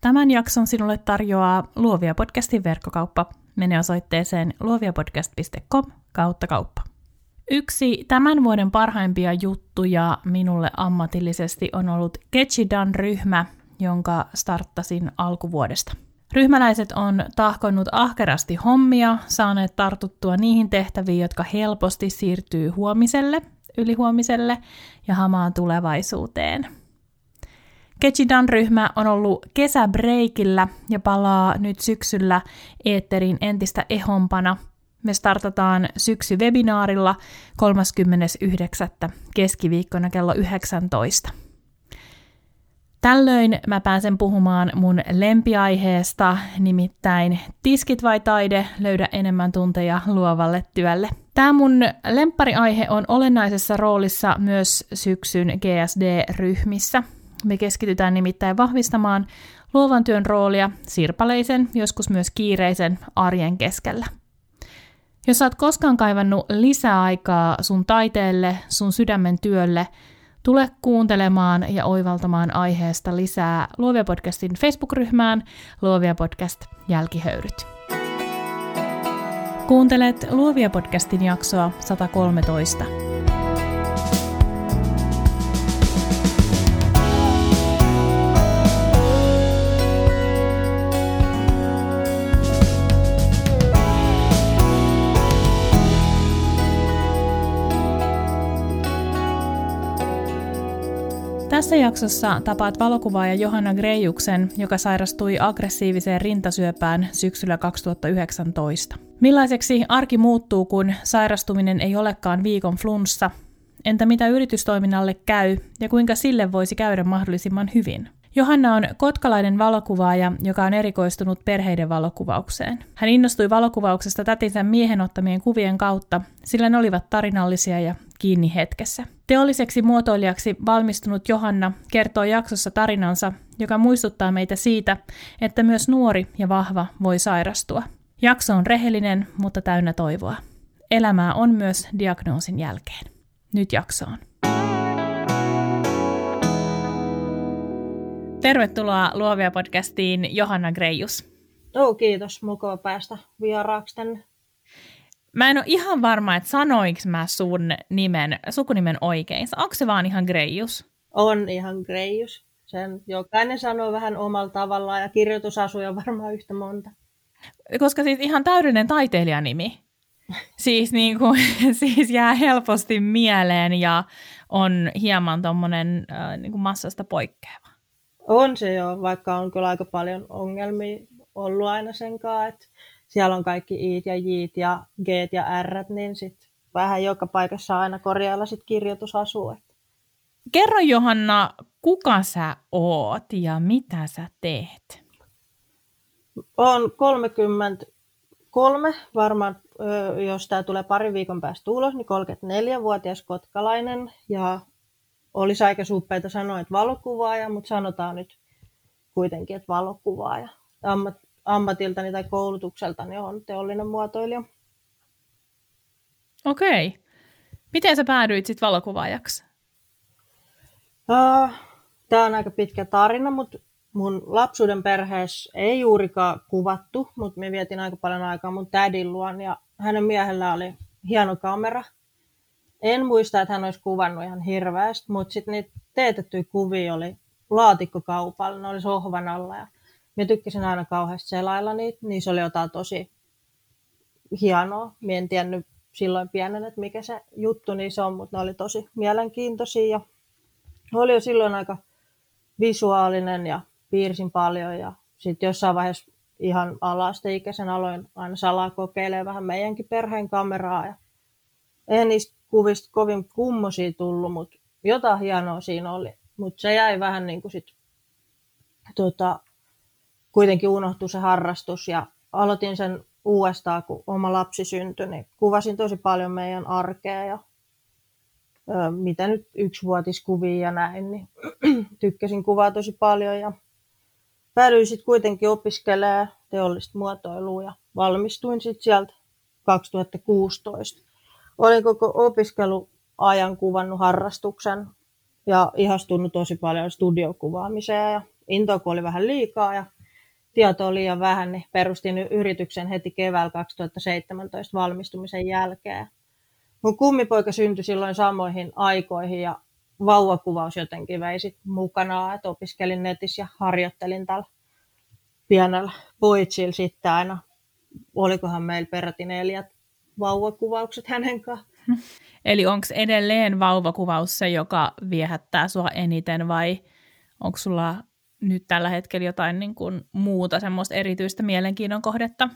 Tämän jakson sinulle tarjoaa Luovia podcastin verkkokauppa. Mene osoitteeseen luoviapodcast.com kautta kauppa. Yksi tämän vuoden parhaimpia juttuja minulle ammatillisesti on ollut Getchidan-ryhmä, jonka starttasin alkuvuodesta. Ryhmäläiset on tahkonnut ahkerasti hommia, saaneet tartuttua niihin tehtäviin, jotka helposti siirtyy huomiselle, ylihuomiselle ja hamaan tulevaisuuteen. Kechidan ryhmä on ollut kesäbreikillä ja palaa nyt syksyllä eetteriin entistä ehompana. Me startataan syksy webinaarilla 39. keskiviikkona kello 19. Tällöin mä pääsen puhumaan mun lempiaiheesta, nimittäin tiskit vai taide, löydä enemmän tunteja luovalle työlle. Tämä mun lemppariaihe on olennaisessa roolissa myös syksyn GSD-ryhmissä. Me keskitytään nimittäin vahvistamaan luovan työn roolia sirpaleisen, joskus myös kiireisen arjen keskellä. Jos sä oot koskaan kaivannut lisäaikaa sun taiteelle, sun sydämen työlle, Tule kuuntelemaan ja oivaltamaan aiheesta lisää Luovia podcastin Facebook-ryhmään Luovia podcast jälkihöyryt. Kuuntelet Luovia podcastin jaksoa 113. Tässä jaksossa tapaat valokuvaaja Johanna Greijuksen, joka sairastui aggressiiviseen rintasyöpään syksyllä 2019. Millaiseksi arki muuttuu, kun sairastuminen ei olekaan viikon flunssa? Entä mitä yritystoiminnalle käy ja kuinka sille voisi käydä mahdollisimman hyvin? Johanna on kotkalainen valokuvaaja, joka on erikoistunut perheiden valokuvaukseen. Hän innostui valokuvauksesta tätinsä miehen ottamien kuvien kautta, sillä ne olivat tarinallisia ja kiinni hetkessä. Teolliseksi muotoilijaksi valmistunut Johanna kertoo jaksossa tarinansa, joka muistuttaa meitä siitä, että myös nuori ja vahva voi sairastua. Jakso on rehellinen, mutta täynnä toivoa. Elämää on myös diagnoosin jälkeen. Nyt jaksoon. Tervetuloa Luovia podcastiin Johanna Greijus. Oh, kiitos. Mukava päästä vieraaksi tänne. Mä en ole ihan varma, että sanoinko mä sun nimen, sukunimen oikein. Onko se vaan ihan Greijus? On ihan Greijus. Sen jokainen sanoo vähän omalla tavallaan ja kirjoitusasuja on varmaan yhtä monta. Koska siis ihan täydellinen taiteilijanimi. Siis, niin kuin, siis jää helposti mieleen ja on hieman tuommoinen äh, niin kuin massasta poikkeava. On se jo, vaikka on kyllä aika paljon ongelmia ollut aina sen kanssa, että siellä on kaikki iit ja jiit ja geet ja rät, niin sitten vähän joka paikassa aina korjailla sit kirjoitusasuu. Kerro Johanna, kuka sä oot ja mitä sä teet? On 33, varmaan jos tämä tulee pari viikon päästä ulos, niin 34-vuotias kotkalainen ja olisi aika suppeita sanoa, että valokuvaaja, mutta sanotaan nyt kuitenkin, että valokuvaaja. Ammat, ammatiltani tai koulutukseltani on teollinen muotoilija. Okei. Miten sä päädyit sitten valokuvaajaksi? Uh, Tämä on aika pitkä tarina, mutta mun lapsuuden perheessä ei juurikaan kuvattu, mutta me vietin aika paljon aikaa mun tädin luon ja hänen miehellä oli hieno kamera – en muista, että hän olisi kuvannut ihan hirveästi, mutta sitten niitä teetettyjä kuvia oli laatikkokaupalla, ne oli sohvan alla ja mä tykkäsin aina kauheasti selailla niitä, niin se oli jotain tosi hienoa. Mä en tiennyt silloin pienen, että mikä se juttu niissä on, mutta ne oli tosi mielenkiintoisia ja oli jo silloin aika visuaalinen ja piirsin paljon ja sitten jossain vaiheessa ihan alasteikäisen aloin aina salaa kokeilemaan vähän meidänkin perheen kameraa ja en niistä kuvista kovin kummosia tullut, mutta jotain hienoa siinä oli. Mutta se jäi vähän niin kuin sit, tota, kuitenkin unohtui se harrastus ja aloitin sen uudestaan, kun oma lapsi syntyi, niin kuvasin tosi paljon meidän arkea ja ö, mitä nyt yksivuotiskuvia ja näin, niin tykkäsin kuvaa tosi paljon ja päädyin sitten kuitenkin opiskelemaan teollista muotoilua ja valmistuin sitten sieltä 2016 olin koko opiskeluajan kuvannut harrastuksen ja ihastunut tosi paljon studiokuvaamiseen ja into oli vähän liikaa ja tietoa liian vähän, niin perustin yrityksen heti keväällä 2017 valmistumisen jälkeen. Mun kummipoika syntyi silloin samoihin aikoihin ja vauvakuvaus jotenkin vei sit mukanaan, että opiskelin netissä ja harjoittelin tällä pienellä poitsilla sitten aina. Olikohan meillä peräti neljät vauvakuvaukset hänen kanssaan. Eli onko edelleen vauvakuvaus se, joka viehättää sua eniten vai onko sulla nyt tällä hetkellä jotain niin kuin muuta semmoista erityistä mielenkiinnon kohdetta?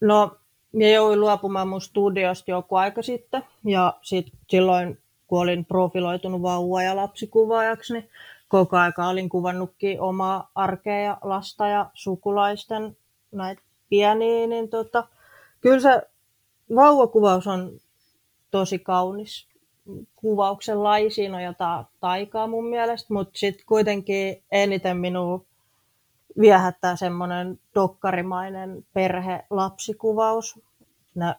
No, minä jouduin luopumaan mun studiosta joku aika sitten ja sit silloin kun olin profiloitunut vauva- ja lapsikuvaajaksi, niin koko aika olin kuvannutkin omaa arkea ja lasta ja sukulaisten näitä pieniä, niin tota, kyllä se vauvakuvaus on tosi kaunis kuvauksen laji. Siinä on jotain taikaa mun mielestä, mutta sitten kuitenkin eniten minua viehättää semmoinen dokkarimainen perhe-lapsikuvaus. Ne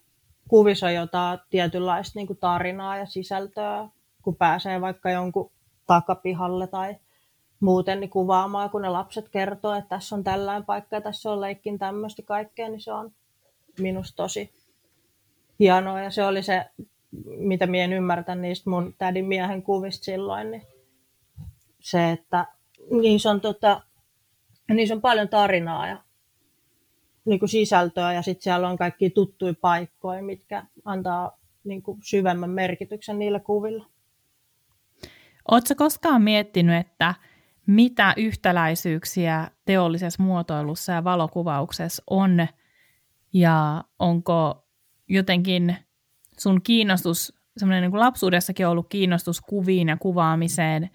kuvissa on jotain tietynlaista niin kuin tarinaa ja sisältöä, kun pääsee vaikka jonkun takapihalle tai muuten niin kuvaamaan, kun ne lapset kertoo, että tässä on tällainen paikka ja tässä on leikkin tämmöistä kaikkea, niin se on minusta tosi hienoa. Ja se oli se, mitä minä en ymmärtä niistä mun tädin miehen kuvista silloin, niin se, että niissä on, tota, niissä on paljon tarinaa ja niin kuin sisältöä ja sitten siellä on kaikki tuttuja paikkoja, mitkä antaa niin kuin syvemmän merkityksen niillä kuvilla. Oletko koskaan miettinyt, että mitä yhtäläisyyksiä teollisessa muotoilussa ja valokuvauksessa on ja onko jotenkin sun kiinnostus, semmoinen niin kuin lapsuudessakin ollut kiinnostus kuviin ja kuvaamiseen,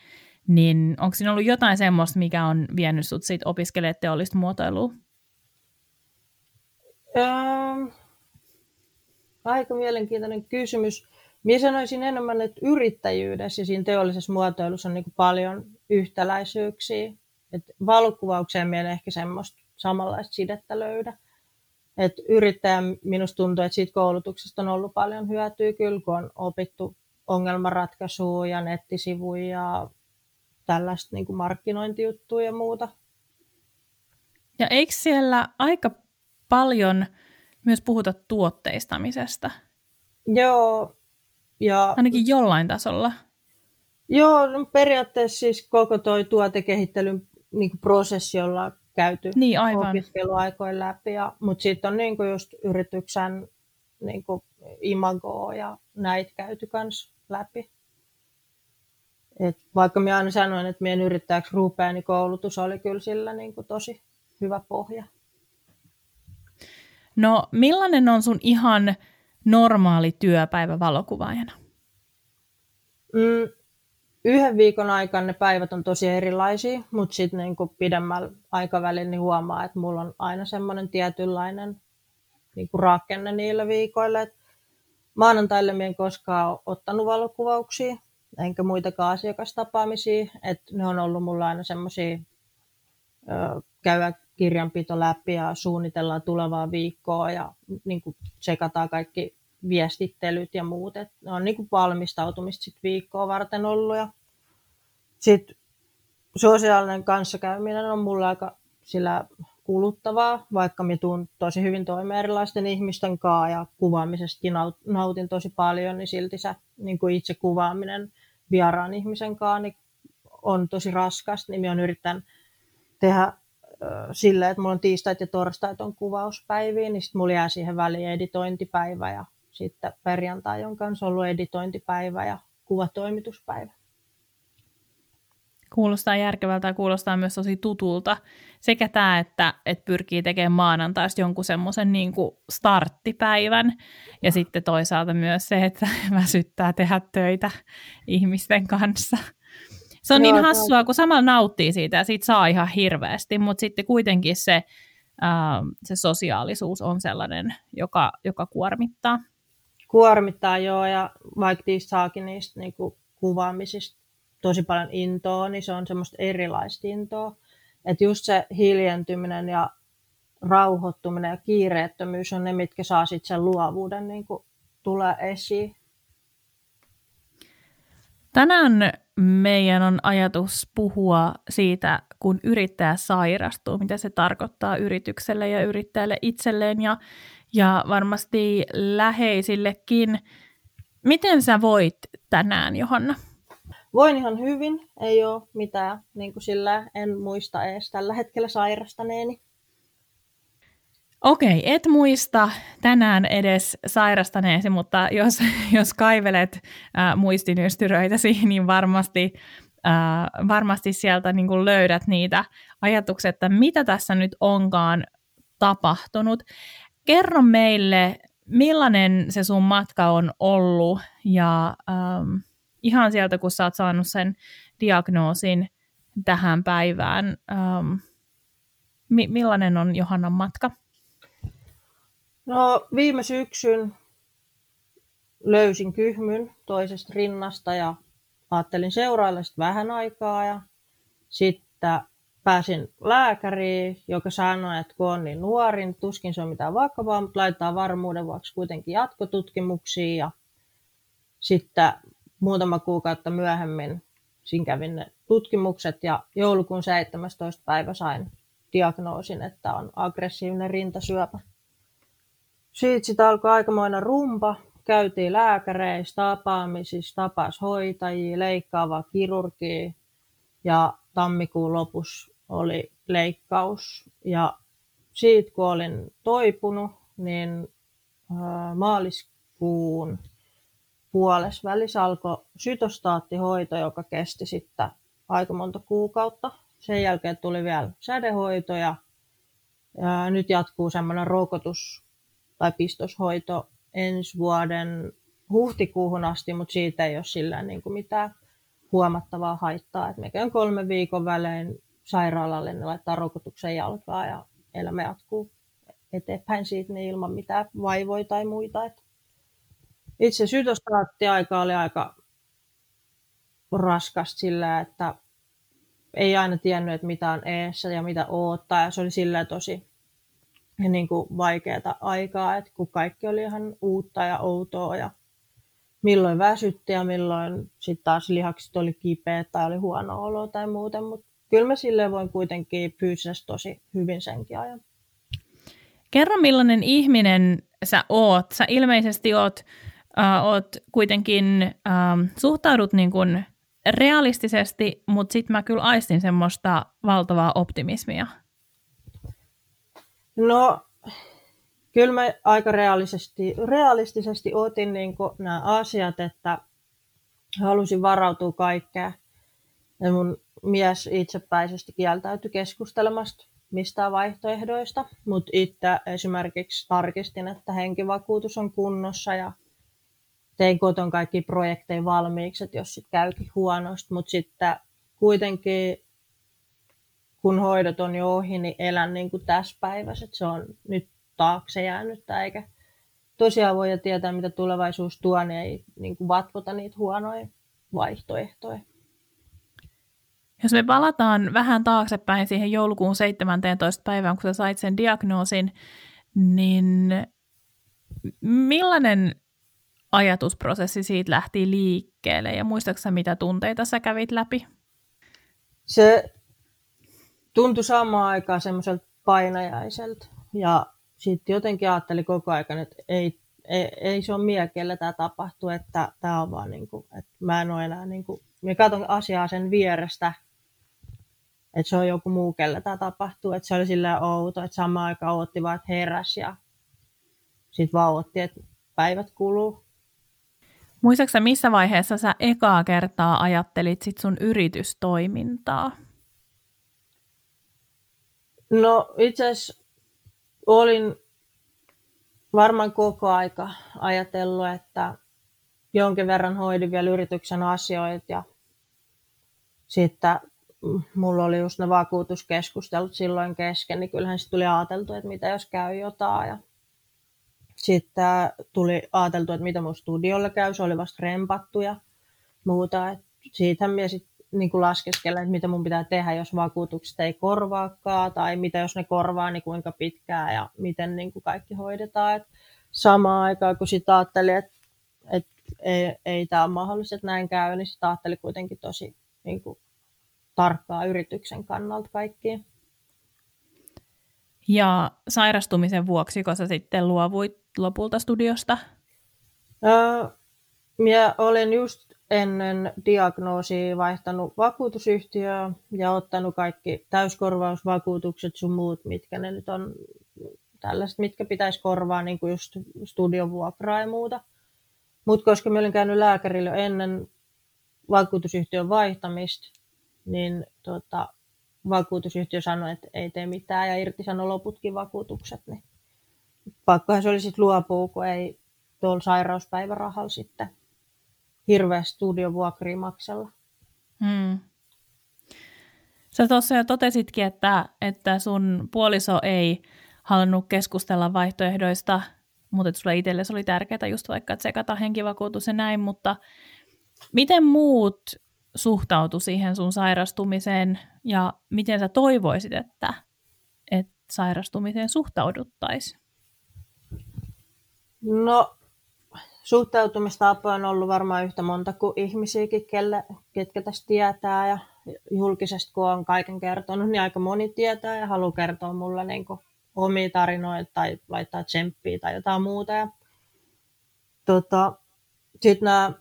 niin onko siinä ollut jotain semmoista, mikä on vienyt sut siitä opiskelemaan teollista muotoilua? Ähm, aika mielenkiintoinen kysymys. Minä sanoisin enemmän, että yrittäjyydessä ja siinä teollisessa muotoilussa on niin paljon yhtäläisyyksiä. Et valokuvaukseen minä ehkä semmoista samanlaista sidettä löydä. Et yrittäjän minusta tuntuu, että siitä koulutuksesta on ollut paljon hyötyä kyllä, kun on opittu ongelmanratkaisua ja nettisivuja ja tällaista niin markkinointijuttuja ja muuta. Ja eikö siellä aika paljon myös puhuta tuotteistamisesta? Joo. Ja... Ainakin jollain tasolla. Joo, no periaatteessa siis koko tuo tuotekehittelyn niin prosessi ollaan käyty niin, aivan. opiskeluaikoin läpi. Ja, mutta sitten on niin kuin just yrityksen niin kuin imagoa ja näitä käyty myös läpi. Et vaikka minä aina sanoin, että meidän yrittäjäksi rupea, niin koulutus oli kyllä sillä niin kuin tosi hyvä pohja. No millainen on sun ihan normaali työpäivä valokuvaajana? Mm, yhden viikon aikana ne päivät on tosi erilaisia, mutta sitten niin pidemmällä aikavälillä niin huomaa, että mulla on aina semmoinen tietynlainen niin kuin rakenne niille viikoille. Et maanantaille en koskaan ottanut valokuvauksia, enkä muitakaan asiakastapaamisia. Et ne on ollut mulla aina semmoisia käydä kirjanpito läpi ja suunnitellaan tulevaa viikkoa ja niin kuin tsekataan kaikki viestittelyt ja muut. Et ne on niin kuin valmistautumista sit viikkoa varten ollut. Ja sit sosiaalinen kanssakäyminen on mulla aika sillä kuluttavaa, vaikka minä tuun tosi hyvin toimeen erilaisten ihmisten kanssa ja kuvaamisestakin nautin tosi paljon, niin silti se niin kuin itse kuvaaminen vieraan ihmisen kanssa niin on tosi raskasta, niin minä olen yrittänyt tehdä sillä, että mulla on tiistait ja torstait on kuvauspäiviä, niin sitten mulla jää siihen väliin editointipäivä ja sitten perjantai on kanssa ollut editointipäivä ja kuvatoimituspäivä. Kuulostaa järkevältä ja kuulostaa myös tosi tutulta. Sekä tämä, että, että pyrkii tekemään maanantaista jonkun semmoisen niin starttipäivän ja sitten toisaalta myös se, että väsyttää tehdä töitä ihmisten kanssa. Se on niin Joo, niin hassua, kun samalla nauttii siitä ja siitä saa ihan hirveästi, mutta sitten kuitenkin se, äh, se sosiaalisuus on sellainen, joka, joka kuormittaa. Kuormittaa joo, ja vaikka niistä saakin niistä niin kuin kuvaamisista tosi paljon intoa, niin se on semmoista erilaista intoa. Että just se hiljentyminen ja rauhoittuminen ja kiireettömyys on ne, mitkä saa sitten sen luovuuden niin kuin tulee esiin. Tänään meidän on ajatus puhua siitä, kun yrittäjä sairastuu, mitä se tarkoittaa yritykselle ja yrittäjälle itselleen ja, ja varmasti läheisillekin. Miten sä voit tänään, Johanna? Voin ihan hyvin, ei ole mitään, niin kuin sillä en muista edes tällä hetkellä sairastaneeni. Okei, et muista tänään edes sairastaneesi, mutta jos, jos kaivelet äh, muistinystyröitäsi, niin varmasti, äh, varmasti sieltä niin kuin löydät niitä ajatuksia, että mitä tässä nyt onkaan tapahtunut. Kerro meille, millainen se sun matka on ollut ja ähm, ihan sieltä, kun sä oot saanut sen diagnoosin tähän päivään, ähm, mi- millainen on Johannan matka? No viime syksyn löysin kyhmyn toisesta rinnasta ja ajattelin seurailla vähän aikaa ja sitten pääsin lääkäriin, joka sanoi, että kun on niin nuori, niin tuskin se on mitään vakavaa, mutta laitetaan varmuuden vuoksi kuitenkin jatkotutkimuksiin ja sitten muutama kuukautta myöhemmin siinä kävin ne tutkimukset ja joulukuun 17. päivä sain diagnoosin, että on aggressiivinen rintasyöpä. Siitä sitten alkoi aikamoinen rumpa. Käytiin lääkäreissä, tapaamisissa, tapas hoitajia, leikkaavaa kirurgia ja tammikuun lopussa oli leikkaus. Ja siitä kun olin toipunut, niin maaliskuun puolessa alkoi sytostaattihoito, joka kesti sitten aika monta kuukautta. Sen jälkeen tuli vielä sädehoito ja, ja nyt jatkuu semmoinen rokotus tai pistoshoito ensi vuoden huhtikuuhun asti, mutta siitä ei ole sillä niin kuin mitään huomattavaa haittaa. Et me käyn kolmen viikon välein sairaalalle, ne laittaa rokotuksen jalkaa ja elämä jatkuu eteenpäin siitä niin ilman mitään vaivoja tai muita. Et itse sytostaattiaika oli aika raskasta sillä, että ei aina tiennyt, että mitä on eessä ja mitä oottaa. Ja se oli sillä tosi niin kuin vaikeaa aikaa, että kun kaikki oli ihan uutta ja outoa ja milloin väsytti ja milloin sitten taas lihakset oli kipeä tai oli huono olo tai muuten, mutta kyllä mä silleen voin kuitenkin fyysisesti tosi hyvin senkin ajan. Kerro millainen ihminen sä oot. Sä ilmeisesti oot, äh, oot kuitenkin, äh, suhtaudut niin kuin realistisesti, mutta sitten mä kyllä aistin semmoista valtavaa optimismia. No, kyllä mä aika realistisesti, realistisesti otin niin nämä asiat, että halusin varautua kaikkea. Ja mun mies itsepäisesti kieltäytyi keskustelemasta mistään vaihtoehdoista, mutta itse esimerkiksi tarkistin, että henkivakuutus on kunnossa ja tein koton kaikki projekteja valmiiksi, että jos sitten käykin huonosti, mutta sitten kuitenkin kun hoidot on jo ohi, niin elän niin kuin tässä päivässä, että se on nyt taakse jäänyt, eikä tosiaan voi tietää, mitä tulevaisuus tuo, niin ei niin kuin vatvota niitä huonoja vaihtoehtoja. Jos me palataan vähän taaksepäin siihen joulukuun 17. päivään, kun sä sait sen diagnoosin, niin millainen ajatusprosessi siitä lähti liikkeelle ja muistaaksä mitä tunteita sä kävit läpi? Se tuntui samaan aikaan semmoiselta painajaiselta. Ja sitten jotenkin ajattelin koko ajan, että ei, ei, ei se ole mie, kelle tämä tapahtuu, että tämä on vaan niin kuin, että mä en ole enää niin kuin, mä katson asiaa sen vierestä, että se on joku muu, kelle tämä tapahtuu, että se oli sillä outo, että samaan aikaan otti vaan, että heräs ja sitten vaan otti, että päivät kuluu. Muistaaksä missä vaiheessa sä ekaa kertaa ajattelit sit sun yritystoimintaa? No itse asiassa olin varmaan koko aika ajatellut, että jonkin verran hoidin vielä yrityksen asioita ja sitten mulla oli just ne vakuutuskeskustelut silloin kesken, niin kyllähän sitten tuli ajateltu, että mitä jos käy jotain ja sitten tuli ajateltu, että mitä mun studiolla käy, se oli vasta rempattu ja muuta. Et siitähän sitten niin kuin laskeskella, että mitä mun pitää tehdä, jos vakuutukset ei korvaakaan, tai mitä jos ne korvaa, niin kuinka pitkään ja miten niin kuin kaikki hoidetaan. Et samaan aikaan, kun sitä ajattelin, että, että ei, ei tämä ole mahdollista, että näin käy, niin sitä ajatteli kuitenkin tosi niin kuin, tarkkaa yrityksen kannalta kaikkiin. Ja sairastumisen vuoksi, kun sä sitten luovuit lopulta studiosta? Öö, minä olen just ennen diagnoosia vaihtanut vakuutusyhtiöä ja ottanut kaikki täyskorvausvakuutukset sun muut, mitkä ne nyt on tällaiset, mitkä pitäisi korvaa, niin kuin just studiovuokraa ja muuta. Mutta koska minä olin käynyt lääkärille ennen vakuutusyhtiön vaihtamista, niin tota, vakuutusyhtiö sanoi, että ei tee mitään ja irtisanoi loputkin vakuutukset, niin pakkohan se oli sitten luopua, kun ei tuolla sairauspäivärahalla sitten hirveä studiovuokria maksella. Hmm. Sä tuossa jo totesitkin, että, että sun puoliso ei halunnut keskustella vaihtoehdoista, mutta sulle itselle se oli tärkeää just vaikka tsekata henkivakuutus ja näin, mutta miten muut suhtautu siihen sun sairastumiseen ja miten sä toivoisit, että, että sairastumiseen suhtauduttaisiin? No, suhtautumistapoja on ollut varmaan yhtä monta kuin ihmisiäkin, kelle, ketkä tästä tietää ja julkisesti kun on kaiken kertonut, niin aika moni tietää ja haluaa kertoa mulle niin omia tarinoita tai laittaa tsemppiä tai jotain muuta. Ja, tota, Sitten nämä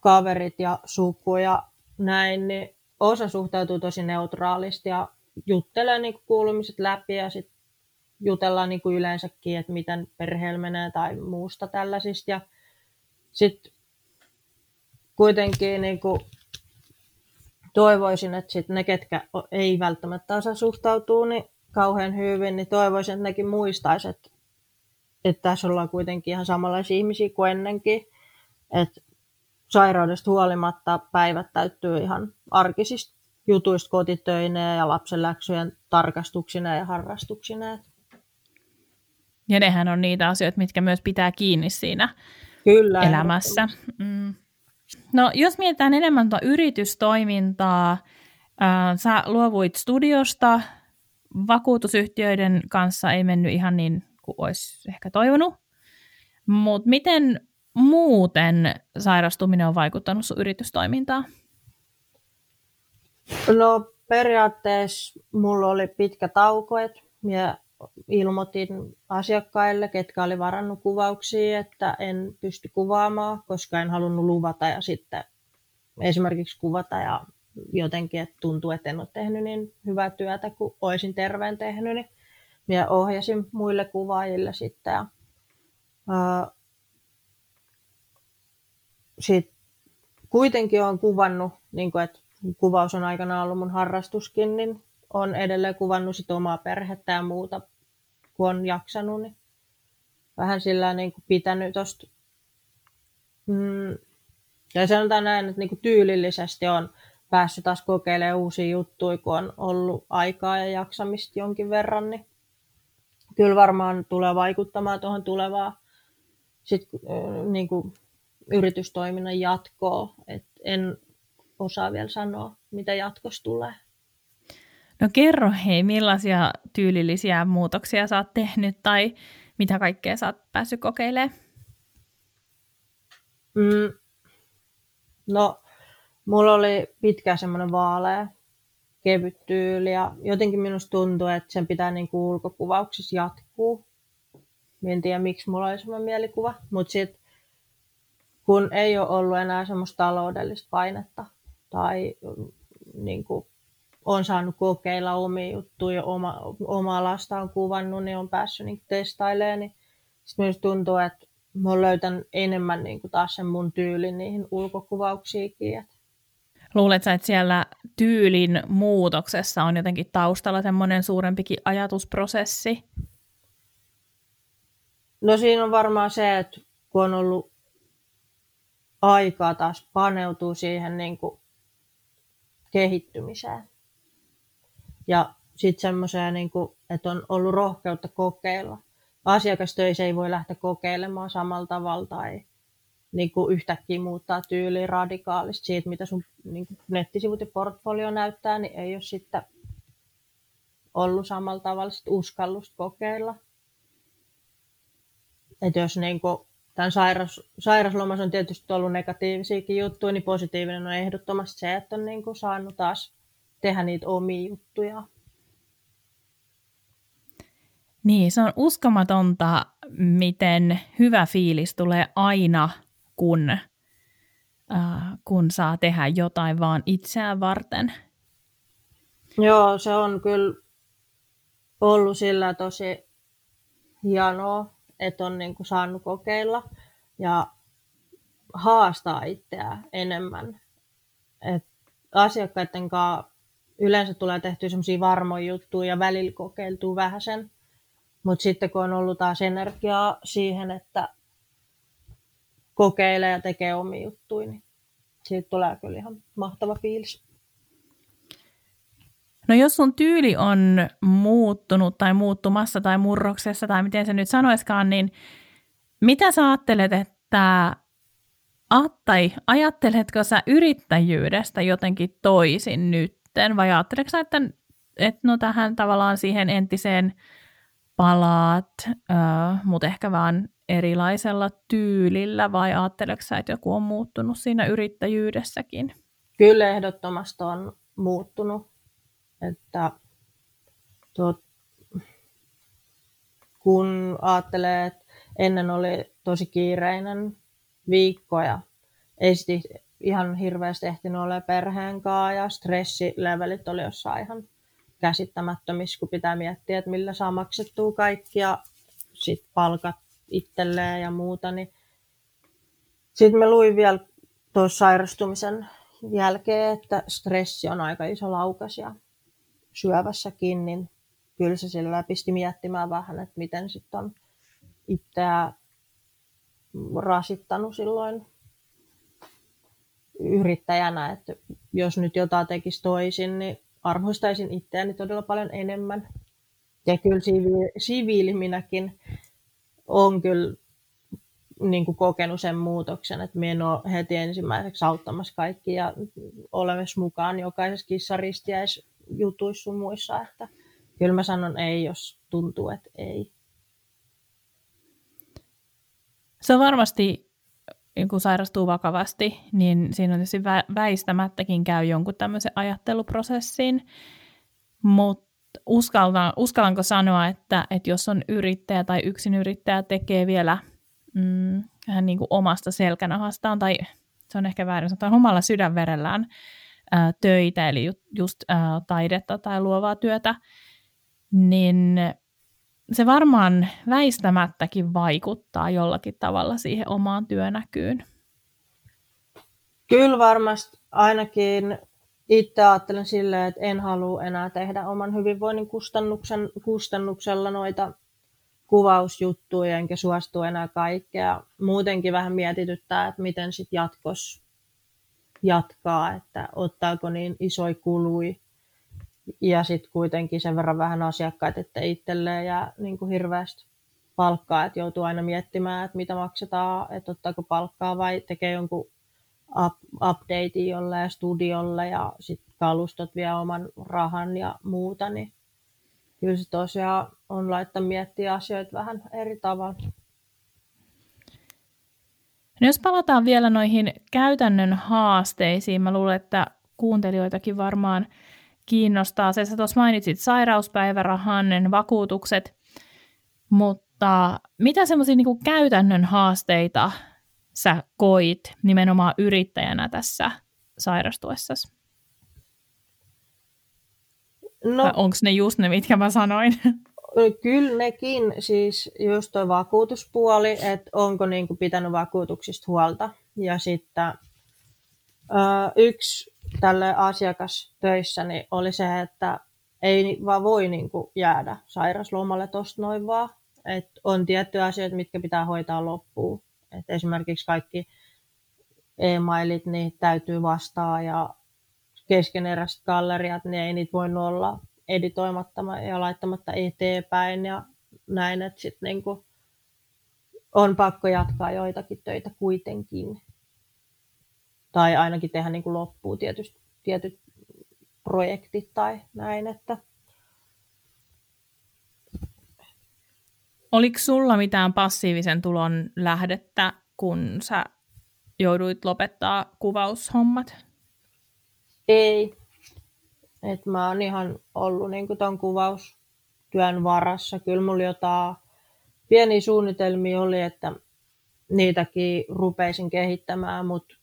kaverit ja suku ja näin, niin osa suhtautuu tosi neutraalisti ja juttelee niin kuin kuulumiset läpi ja sitten jutellaan niin kuin yleensäkin, että miten perheellä menee tai muusta tällaisista. Ja sitten kuitenkin niin kuin toivoisin, että sit ne, ketkä ei välttämättä osaa suhtautua niin kauhean hyvin, niin toivoisin, että nekin muistaisivat, että, että tässä ollaan kuitenkin ihan samanlaisia ihmisiä kuin ennenkin. Että sairaudesta huolimatta päivät täyttyy ihan arkisista jutuista kotitöineen ja lapsen läksyjen tarkastuksina ja harrastuksina. Ja nehän on niitä asioita, mitkä myös pitää kiinni siinä Kyllä, elämässä. Mm. No, jos mietitään enemmän tuota yritystoimintaa, äh, sä luovuit studiosta, vakuutusyhtiöiden kanssa ei mennyt ihan niin kuin olisi ehkä toivonut, mutta miten muuten sairastuminen on vaikuttanut sun yritystoimintaan? No periaatteessa mulla oli pitkä tauko, että ilmoitin asiakkaille, ketkä oli varannut kuvauksia, että en pysty kuvaamaan, koska en halunnut luvata ja sitten esimerkiksi kuvata ja jotenkin, että tuntuu, että en ole tehnyt niin hyvää työtä kuin olisin terveen tehnyt, niin minä ohjasin muille kuvaajille sitten. Ja, sit kuitenkin olen kuvannut, niin kuin, että kuvaus on aikana ollut mun harrastuskin, niin on edelleen kuvannut sit omaa perhettä ja muuta, kun on jaksanut, niin vähän sillä niin pitänyt tosta. Mm, ja sanotaan näin, että niin tyylillisesti on päässyt taas kokeilemaan uusia juttuja, kun on ollut aikaa ja jaksamista jonkin verran, niin kyllä varmaan tulee vaikuttamaan tuohon tulevaan sit, niin kuin yritystoiminnan jatkoa. Et en osaa vielä sanoa, mitä jatkossa tulee. No kerro hei, millaisia tyylillisiä muutoksia sä oot tehnyt tai mitä kaikkea sä oot päässyt kokeilemaan? Mm, no, mulla oli pitkä semmoinen vaalea, kevyt tyyli ja jotenkin minusta tuntuu, että sen pitää niin ulkokuvauksissa jatkuu. En tiedä, miksi mulla oli semmoinen mielikuva, mutta sitten kun ei ole ollut enää semmoista taloudellista painetta tai niin kuin, on saanut kokeilla omia juttuja, oma, omaa lasta on kuvannut, niin on päässyt niin testailemaan, niin sitten myös tuntuu, että mä löytän enemmän niin kuin taas sen mun tyylin niihin ulkokuvauksiinkin. Luuletko että siellä tyylin muutoksessa on jotenkin taustalla semmoinen suurempikin ajatusprosessi? No siinä on varmaan se, että kun on ollut aikaa taas paneutua siihen niin kuin kehittymiseen. Ja sitten semmoiseen, niin että on ollut rohkeutta kokeilla. Asiakastöissä ei voi lähteä kokeilemaan samalla tavalla tai niin kuin yhtäkkiä muuttaa tyyliä radikaalisti siitä, mitä sun niin kuin nettisivut ja portfolio näyttää, niin ei ole sitten ollut samalla tavalla sit uskallusta kokeilla. Että jos niin kuin tämän sairas, sairaslomassa on tietysti ollut negatiivisiakin juttuja, niin positiivinen on ehdottomasti se, että on niin kuin saanut taas tehdä niitä omia juttuja. Niin, se on uskomatonta, miten hyvä fiilis tulee aina, kun, äh, kun saa tehdä jotain vaan itseään varten. Joo, se on kyllä ollut sillä tosi hienoa, että on niin kuin saanut kokeilla ja haastaa itseään enemmän. Et asiakkaiden kanssa yleensä tulee tehtyä semmoisia varmoja juttuja ja välillä kokeiltuu vähän sen. Mutta sitten kun on ollut taas energiaa siihen, että kokeilee ja tekee omia juttuja, niin siitä tulee kyllä ihan mahtava fiilis. No jos sun tyyli on muuttunut tai muuttumassa tai murroksessa tai miten se nyt sanoiskaan, niin mitä sä ajattelet, että tai ajatteletko sä yrittäjyydestä jotenkin toisin nytten? Vai ajatteletko että, että no tähän tavallaan siihen entiseen palaat, äh, mutta ehkä vaan erilaisella tyylillä? Vai ajatteletko sä, että joku on muuttunut siinä yrittäjyydessäkin? Kyllä ehdottomasti on muuttunut että tuot, kun ajattelee, että ennen oli tosi kiireinen viikko ja ei ihan hirveästi ehtinyt olla perheen kanssa ja stressilevelit oli jossain ihan käsittämättömissä, kun pitää miettiä, että millä saa maksettua kaikki ja sitten palkat itselleen ja muuta. Niin sitten me luin vielä tuossa sairastumisen jälkeen, että stressi on aika iso laukas ja syövässäkin, niin kyllä se sillä pisti miettimään vähän, että miten sitten on itseä rasittanut silloin yrittäjänä, että jos nyt jotain tekisi toisin, niin arvostaisin itseäni todella paljon enemmän. Ja kyllä siviili, siviili minäkin on kyllä niin kuin kokenut sen muutoksen, että minä en ole heti ensimmäiseksi auttamassa kaikki ja olemassa mukaan jokaisessa kissaristiäis jutuissa sun muissa, että kyllä mä sanon ei, jos tuntuu, että ei. Se on varmasti, kun sairastuu vakavasti, niin siinä on tietysti väistämättäkin käy jonkun tämmöisen ajatteluprosessin, mutta uskallan, uskallanko sanoa, että, että jos on yrittäjä tai yksin yrittäjä tekee vielä mm, vähän niin kuin omasta selkänahastaan, tai se on ehkä väärin sanoa, omalla sydänverellään, töitä, eli ju, just taidetta tai luovaa työtä, niin se varmaan väistämättäkin vaikuttaa jollakin tavalla siihen omaan työnäkyyn. Kyllä varmasti ainakin itse ajattelen silleen, että en halua enää tehdä oman hyvinvoinnin kustannuksen, kustannuksella noita kuvausjuttuja, enkä suostu enää kaikkea. Muutenkin vähän mietityttää, että miten sitten jatkossa jatkaa, että ottaako niin isoi kului ja sitten kuitenkin sen verran vähän asiakkaita, että itselleen jää niin kuin hirveästi palkkaa, että joutuu aina miettimään, että mitä maksetaan, että ottaako palkkaa vai tekee jonkun up, updatein jolle studiolle ja sitten kalustot vie oman rahan ja muuta, niin kyllä se tosiaan on laittaa miettiä asioita vähän eri tavalla. No jos palataan vielä noihin käytännön haasteisiin, mä luulen, että kuuntelijoitakin varmaan kiinnostaa se. Sä tuossa mainitsit sairauspäivärahan, vakuutukset, mutta mitä semmoisia niin käytännön haasteita sä koit nimenomaan yrittäjänä tässä sairastuessasi? No, onko ne just ne, mitkä mä sanoin? Kyllä nekin, siis just tuo vakuutuspuoli, että onko niin kuin pitänyt vakuutuksista huolta. Ja sitten yksi tälle asiakastöissä niin oli se, että ei vaan voi niin kuin jäädä sairaslomalle tuosta noin vaan. Et on tiettyjä asioita, mitkä pitää hoitaa loppuun. Et esimerkiksi kaikki e-mailit niin täytyy vastaa ja keskeneräiset galleriat, niin ei niitä voi olla editoimatta ja laittamatta eteenpäin ja näin, että sitten niinku on pakko jatkaa joitakin töitä kuitenkin. Tai ainakin tehdä niinku loppuun tietysti, tietyt projektit tai näin, että Oliko sulla mitään passiivisen tulon lähdettä, kun sä jouduit lopettaa kuvaushommat? Ei. Et mä oon ihan ollut niin ton kuvaustyön varassa. Kyllä mulla jotain pieniä suunnitelmia oli, että niitäkin rupeisin kehittämään, mutta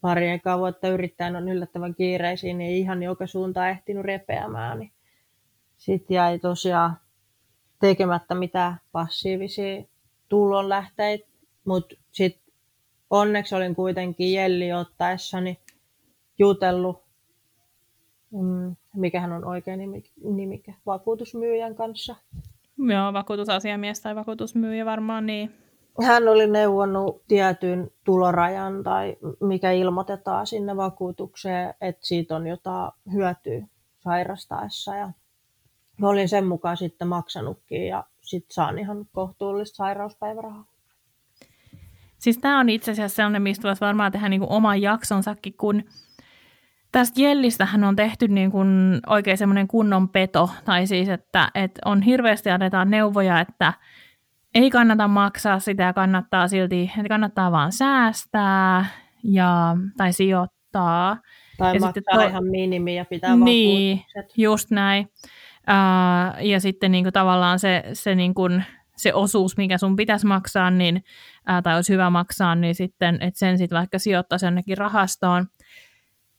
pari ekaa vuotta yrittäen on yllättävän kiireisiin, niin ei ihan joka suuntaan ehtinyt repeämään. Niin Sitten jäi tosiaan tekemättä mitään passiivisia tulonlähteitä, mutta sitten onneksi olin kuitenkin Jelli ottaessani jutellut, mm, mikähän on oikein nimi, nimike, vakuutusmyyjän kanssa. Joo, vakuutusasiamies tai vakuutusmyyjä varmaan niin. Hän oli neuvonnut tietyn tulorajan tai mikä ilmoitetaan sinne vakuutukseen, että siitä on jotain hyötyä sairastaessa. Ja mä olin sen mukaan sitten maksanutkin ja sitten saan ihan kohtuullista sairauspäivärahaa. Siis tämä on itse asiassa sellainen, mistä voisi varmaan tehdä niin oman jaksonsakin, kun tästä Jellistähän on tehty niin kuin oikein semmoinen kunnon peto, tai siis, että, että on hirveästi annetaan neuvoja, että ei kannata maksaa sitä ja kannattaa silti, että kannattaa vaan säästää ja, tai sijoittaa. Tai ja maksaa to... ihan minimi ja pitää Niin, vakuutukset. just näin. Uh, ja sitten niin kuin tavallaan se, se, niin kuin, se osuus, mikä sun pitäisi maksaa, niin, uh, tai olisi hyvä maksaa, niin sitten, että sen sitten vaikka sijoittaisi jonnekin rahastoon.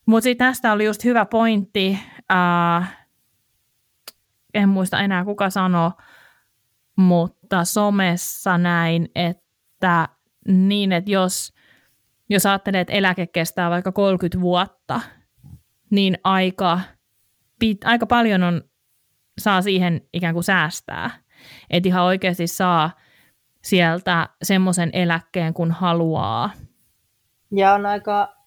Mutta sitten tästä oli just hyvä pointti, uh, en muista enää kuka sanoi, mutta somessa näin, että niin, että jos, jos ajattelee, että eläke kestää vaikka 30 vuotta, niin aika, pit, aika paljon on, saa siihen ikään kuin säästää. Että ihan oikeasti saa sieltä semmoisen eläkkeen, kun haluaa. Ja on aika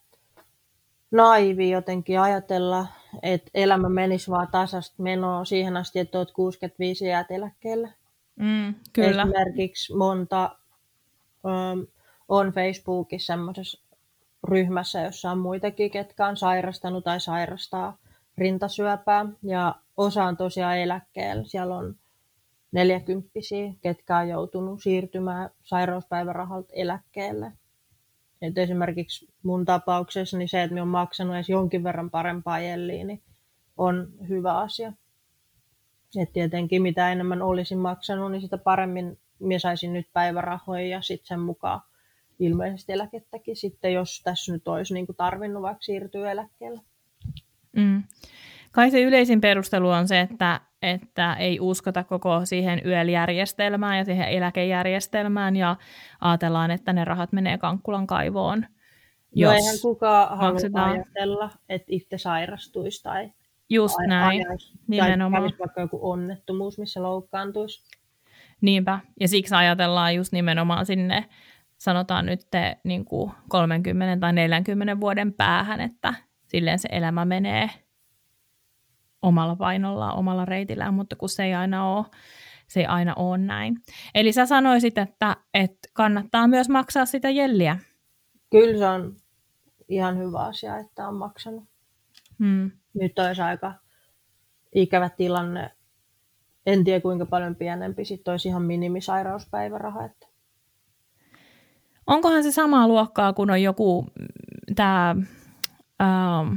naivi jotenkin ajatella, että elämä menisi vaan tasasta menoa siihen asti, että olet 65 jäät eläkkeelle. Mm, kyllä. Esimerkiksi monta um, on Facebookissa semmoisessa ryhmässä, jossa on muitakin, ketkä on sairastanut tai sairastaa rintasyöpää. Ja osa on tosiaan eläkkeellä. Siellä on neljäkymppisiä, ketkä on joutunut siirtymään sairauspäivärahalta eläkkeelle. Et esimerkiksi mun tapauksessa niin se, että minä olen maksanut edes jonkin verran parempaa jelliä, niin on hyvä asia. Et tietenkin mitä enemmän olisin maksanut, niin sitä paremmin minä saisin nyt päivärahoja ja sitten sen mukaan ilmeisesti eläkettäkin sitten, jos tässä nyt olisi niin kuin tarvinnut vaikka siirtyä eläkkeelle. Mm. Kai se yleisin perustelu on se, että, että ei uskota koko siihen YEL-järjestelmään ja siihen eläkejärjestelmään ja ajatellaan, että ne rahat menee Kankkulan kaivoon. Jos no eihän kukaan halua ajatella, että itse sairastuisi tai Just ai- näin, ajaisi, nimenomaan. Tai vaikka joku onnettomuus, missä loukkaantuisi. Niinpä, ja siksi ajatellaan just nimenomaan sinne, sanotaan nyt te, niin kuin 30 tai 40 vuoden päähän, että silleen se elämä menee omalla painollaan, omalla reitillään, mutta kun se ei aina ole, se ei aina ole näin. Eli sä sanoisit, että, että kannattaa myös maksaa sitä jelliä. Kyllä se on ihan hyvä asia, että on maksanut. Hmm. Nyt olisi aika ikävä tilanne. En tiedä kuinka paljon pienempi, sitten olisi ihan minimisairauspäiväraha. Että... Onkohan se samaa luokkaa kuin on joku mm, tämä ähm,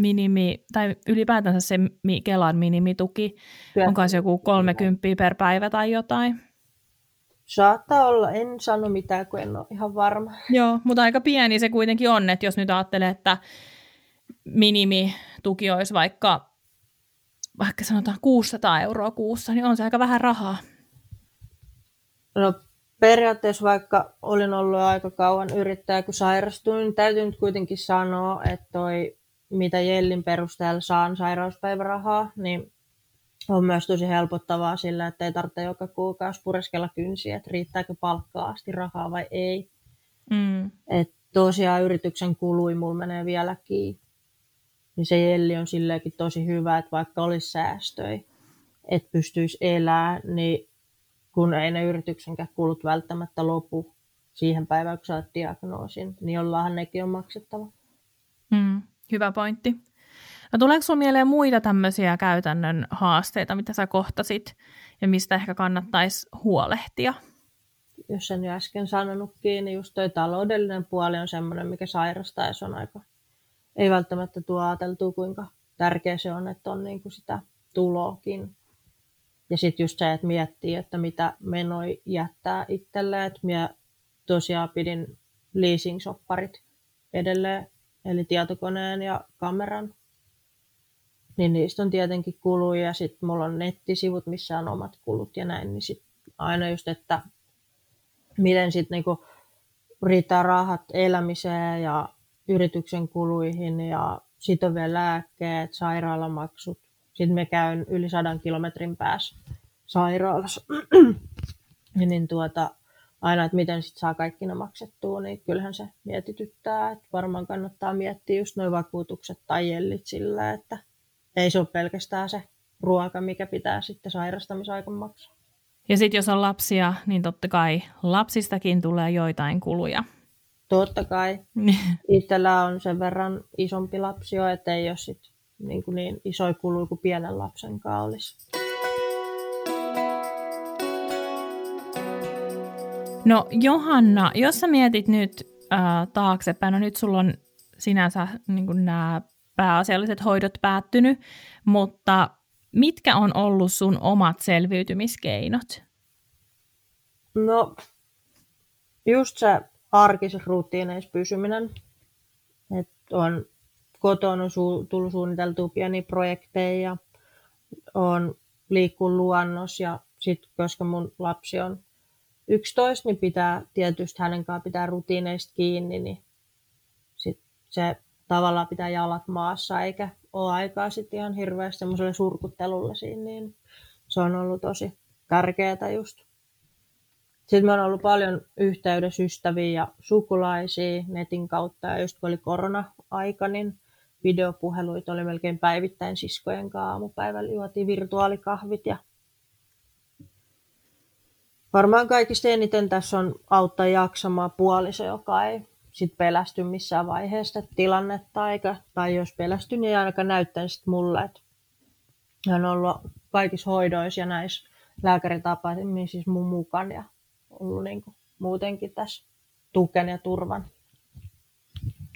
minimi, tai ylipäätänsä se Kelan minimituki, Kyllä. onko se joku 30 per päivä tai jotain? Saattaa olla, en sano mitään, kun en ole ihan varma. Joo, mutta aika pieni se kuitenkin on, että jos nyt ajattelee, että minimituki olisi vaikka, vaikka sanotaan 600 euroa kuussa, niin on se aika vähän rahaa. No periaatteessa vaikka olin ollut aika kauan yrittäjä, kun sairastuin, niin täytyy nyt kuitenkin sanoa, että toi mitä Jellin perusteella saan sairauspäivärahaa, niin on myös tosi helpottavaa sillä, että ei tarvitse joka kuukausi pureskella kynsiä, että riittääkö palkkaa asti rahaa vai ei. Mm. Et tosiaan yrityksen kului mulla menee vieläkin. Niin se Jelli on silleenkin tosi hyvä, että vaikka olisi säästöjä, että pystyisi elämään, niin kun ei ne yrityksenkään kulut välttämättä lopu siihen päivään, kun saat diagnoosin, niin jollahan nekin on maksettava. Mm. Hyvä pointti. No tuleeko sinulla mieleen muita tämmöisiä käytännön haasteita, mitä sä kohtasit ja mistä ehkä kannattaisi huolehtia? Jos sen jo äsken sanonutkin, niin just toi taloudellinen puoli on semmoinen, mikä sairastaa ja se on aika, ei välttämättä tuo ajateltua, kuinka tärkeä se on, että on niin kuin sitä tuloakin. Ja sitten just se, että miettii, että mitä menoi jättää itselleen. Että minä tosiaan pidin leasing-sopparit edelleen, eli tietokoneen ja kameran. Niin niistä on tietenkin kuluja ja sitten mulla on nettisivut, missä on omat kulut ja näin. Niin sit aina just, että miten sitten niinku riittää rahat elämiseen ja yrityksen kuluihin ja sitovia lääkkeet, sairaalamaksut. Sitten me käyn yli sadan kilometrin päässä sairaalassa. niin tuota, aina, että miten sit saa kaikki ne maksettua, niin kyllähän se mietityttää. Että varmaan kannattaa miettiä just noin vakuutukset tai jellit sillä, että ei se ole pelkästään se ruoka, mikä pitää sitten sairastamisaikan maksaa. Ja sitten jos on lapsia, niin totta kai lapsistakin tulee joitain kuluja. Totta kai. Itsellä on sen verran isompi lapsi jo, että ei ole sit niin, kuin niin isoja kuluja kuin pienen lapsen kanssa olisi. No Johanna, jos sä mietit nyt äh, taaksepäin, no nyt sulla on sinänsä niin nämä pääasialliset hoidot päättynyt, mutta mitkä on ollut sun omat selviytymiskeinot? No, just se arkisessa pysyminen. että on kotona on su- tullut suunniteltua pieniä projekteja ja on liikkuu luonnossa ja sitten koska mun lapsi on 11, niin pitää tietysti hänen kanssaan pitää rutiineista kiinni, niin sit se tavallaan pitää jalat maassa, eikä ole aikaa sitten ihan hirveästi semmoiselle surkuttelulle siinä, niin se on ollut tosi tärkeää just. Sitten me on ollut paljon yhteydessä ystäviä ja sukulaisia netin kautta, ja just kun oli korona-aika, niin videopuheluita oli melkein päivittäin siskojen kanssa. Aamupäivällä juotiin virtuaalikahvit ja varmaan kaikista eniten tässä on auttaa jaksamaan puoliso, joka ei sit pelästy missään vaiheessa tilannetta, eikä, tai jos pelästy, niin ei ainakaan näyttänyt sit mulle, että hän on ollut kaikissa hoidoissa ja näissä lääkäritapaamissa siis mun mukaan ja ollut niin kuin muutenkin tässä tuken ja turvan.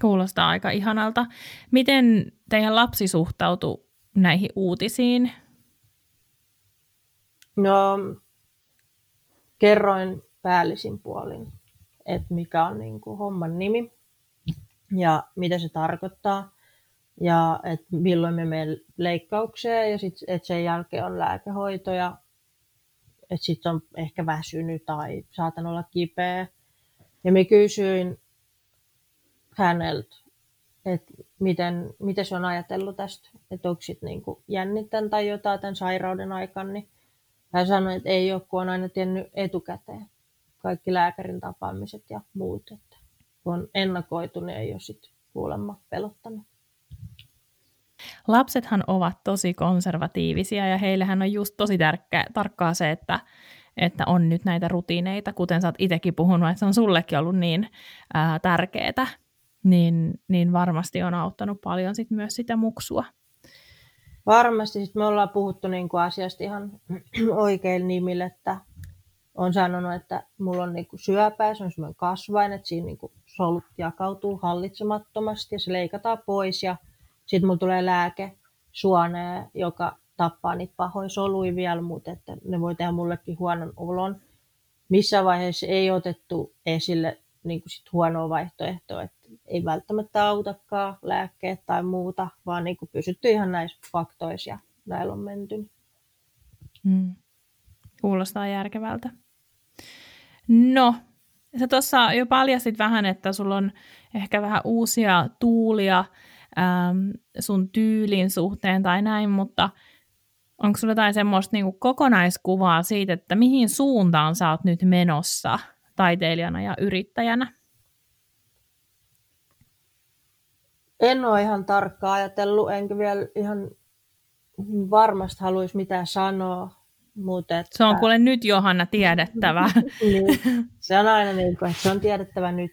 Kuulostaa aika ihanalta. Miten teidän lapsi suhtautui näihin uutisiin? No, kerroin päällisin puolin, että mikä on niin kuin homman nimi ja mitä se tarkoittaa ja että milloin me menemme leikkaukseen ja sitten että sen jälkeen on lääkehoito ja että sitten on ehkä väsynyt tai saatan olla kipeä. Ja me kysyin häneltä, että miten, miten se on ajatellut tästä, että onko sitten niinku jännittänyt tai jotain tämän sairauden aikana, niin hän sanoi, että ei ole, kun on aina tiennyt etukäteen kaikki lääkärin tapaamiset ja muut, että kun on ennakoitu, niin ei ole sitten kuulemma pelottanut. Lapsethan ovat tosi konservatiivisia ja heillähän on just tosi tärkeä, tarkkaa se, että, että on nyt näitä rutiineita, kuten sä oot itsekin puhunut, että se on sullekin ollut niin ää, tärkeää, niin, niin varmasti on auttanut paljon sit myös sitä muksua. Varmasti. Sitten me ollaan puhuttu niin kuin asiasta ihan oikein nimille, että on sanonut, että mulla on niin kuin syöpää, se on semmoinen kasvain, että siinä niin kuin solut jakautuu hallitsemattomasti ja se leikataan pois ja sitten mulla tulee lääke suoneen, joka tappaa niitä pahoja soluja vielä, mutta että ne voi tehdä mullekin huonon olon. Missä vaiheessa ei otettu esille niin kuin sit huonoa vaihtoehtoa, että ei välttämättä autakaan lääkkeet tai muuta, vaan niin kuin pysytty ihan näissä faktoissa ja näillä on menty. Hmm. Kuulostaa järkevältä. No, sä tuossa jo paljastit vähän, että sulla on ehkä vähän uusia tuulia äm, sun tyylin suhteen tai näin, mutta onko sulla jotain semmoista niinku kokonaiskuvaa siitä, että mihin suuntaan sä oot nyt menossa taiteilijana ja yrittäjänä? En ole ihan tarkkaan ajatellut, enkä vielä ihan varmasti haluaisi mitään sanoa. Mutta että... Se on kuule nyt Johanna tiedettävä. niin, se on aina niin kuin, että se on tiedettävä nyt.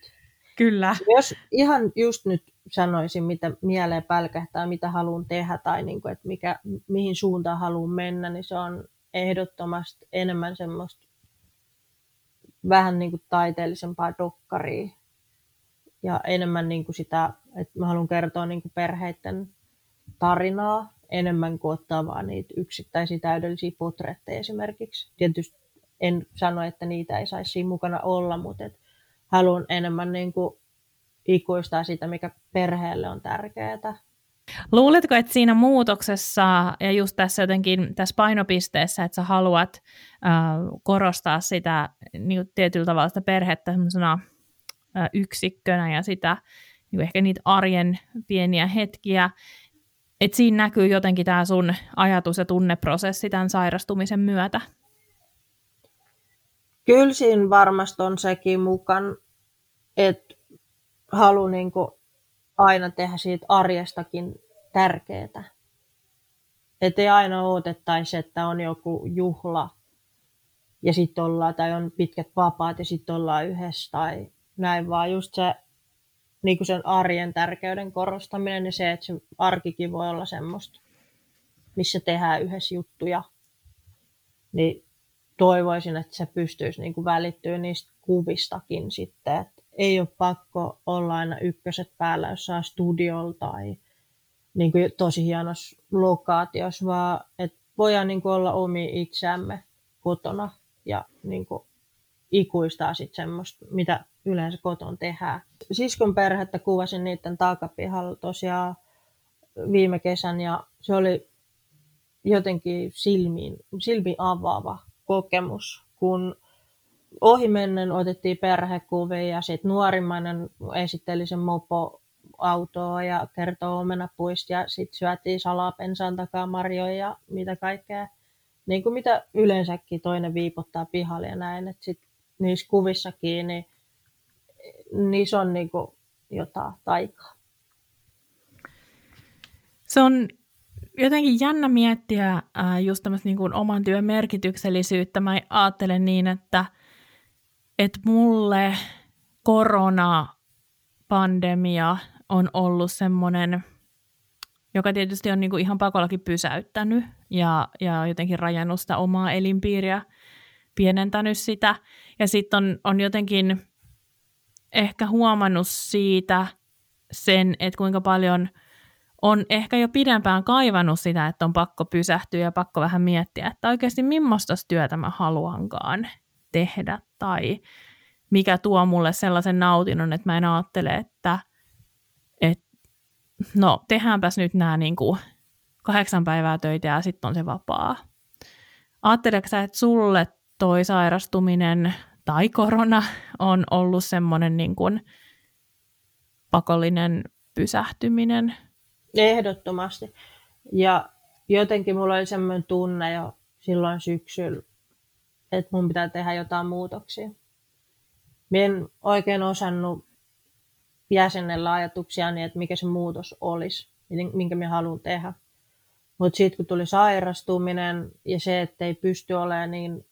Kyllä. Jos ihan just nyt sanoisin, mitä mieleen pälkähtää, mitä haluan tehdä tai niin kuin, että mikä, mihin suuntaan haluan mennä, niin se on ehdottomasti enemmän semmoista vähän niin kuin taiteellisempaa dokkaria ja enemmän niin kuin sitä, että mä haluan kertoa niin kuin perheiden tarinaa enemmän kuin ottaa vaan niitä yksittäisiä täydellisiä potretteja esimerkiksi. Tietysti en sano, että niitä ei saisi siinä mukana olla, mutta et haluan enemmän niin kuin ikuistaa sitä, mikä perheelle on tärkeää. Luuletko, että siinä muutoksessa ja just tässä jotenkin tässä painopisteessä, että sä haluat äh, korostaa sitä niin tietyllä tavalla sitä perhettä äh, yksikkönä ja sitä niin ehkä niitä arjen pieniä hetkiä, että siinä näkyy jotenkin tämä sun ajatus- ja tunneprosessi tämän sairastumisen myötä? Kyllä siinä varmasti on sekin mukaan, että haluan niin aina tehdä siitä arjestakin tärkeää. Että ei aina odotettaisi, että on joku juhla ja sitten ollaan, tai on pitkät vapaat ja sitten ollaan yhdessä tai näin, vaan just se niin kuin sen arjen tärkeyden korostaminen ja se, että se arkikin voi olla semmoista, missä tehdään yhdessä juttuja, niin toivoisin, että se pystyisi niin välittyä niistä kuvistakin sitten, että ei ole pakko olla aina ykköset päällä jossain studiolla tai niin kuin tosi hienossa lokaatiossa, vaan että voidaan niin kuin olla omi itseämme kotona ja niin kuin ikuistaa sitten semmoista, mitä yleensä koton tehdään. Siskon perhettä kuvasin niiden takapihalla tosiaan viime kesän ja se oli jotenkin silmiin, silmiin avaava kokemus, kun ohimennen otettiin perhekuvia ja sitten nuorimmainen esitteli sen mopo autoa ja kertoo omenapuista ja sitten syötiin salaa pensaan takaa marjoja ja mitä kaikkea. Niin kuin mitä yleensäkin toinen viipottaa pihalle ja näin. Että sitten niissä kuvissakin, niin niissä on niin kuin jotain taikaa. Se on jotenkin jännä miettiä just tämmöistä niin kuin oman työn merkityksellisyyttä. Mä ajattelen niin, että, että mulle koronapandemia on ollut semmoinen, joka tietysti on niin kuin ihan pakollakin pysäyttänyt ja, ja jotenkin rajannut sitä omaa elinpiiriä, pienentänyt sitä. Ja sitten on, on jotenkin ehkä huomannut siitä sen, että kuinka paljon on ehkä jo pidempään kaivannut sitä, että on pakko pysähtyä ja pakko vähän miettiä, että oikeasti millaista työtä mä haluankaan tehdä tai mikä tuo mulle sellaisen nautinnon, että mä en ajattele, että, että no tehdäänpäs nyt nämä niin kuin kahdeksan päivää töitä ja sitten on se vapaa. Ajatteleeko sä, että sulle toi sairastuminen tai korona on ollut semmoinen niin kuin pakollinen pysähtyminen. Ehdottomasti. Ja jotenkin mulla oli semmoinen tunne jo silloin syksyllä, että mun pitää tehdä jotain muutoksia. Mä en oikein osannut jäsennellä ajatuksia niin, että mikä se muutos olisi, minkä mä haluan tehdä. Mutta sitten kun tuli sairastuminen ja se, että ei pysty olemaan niin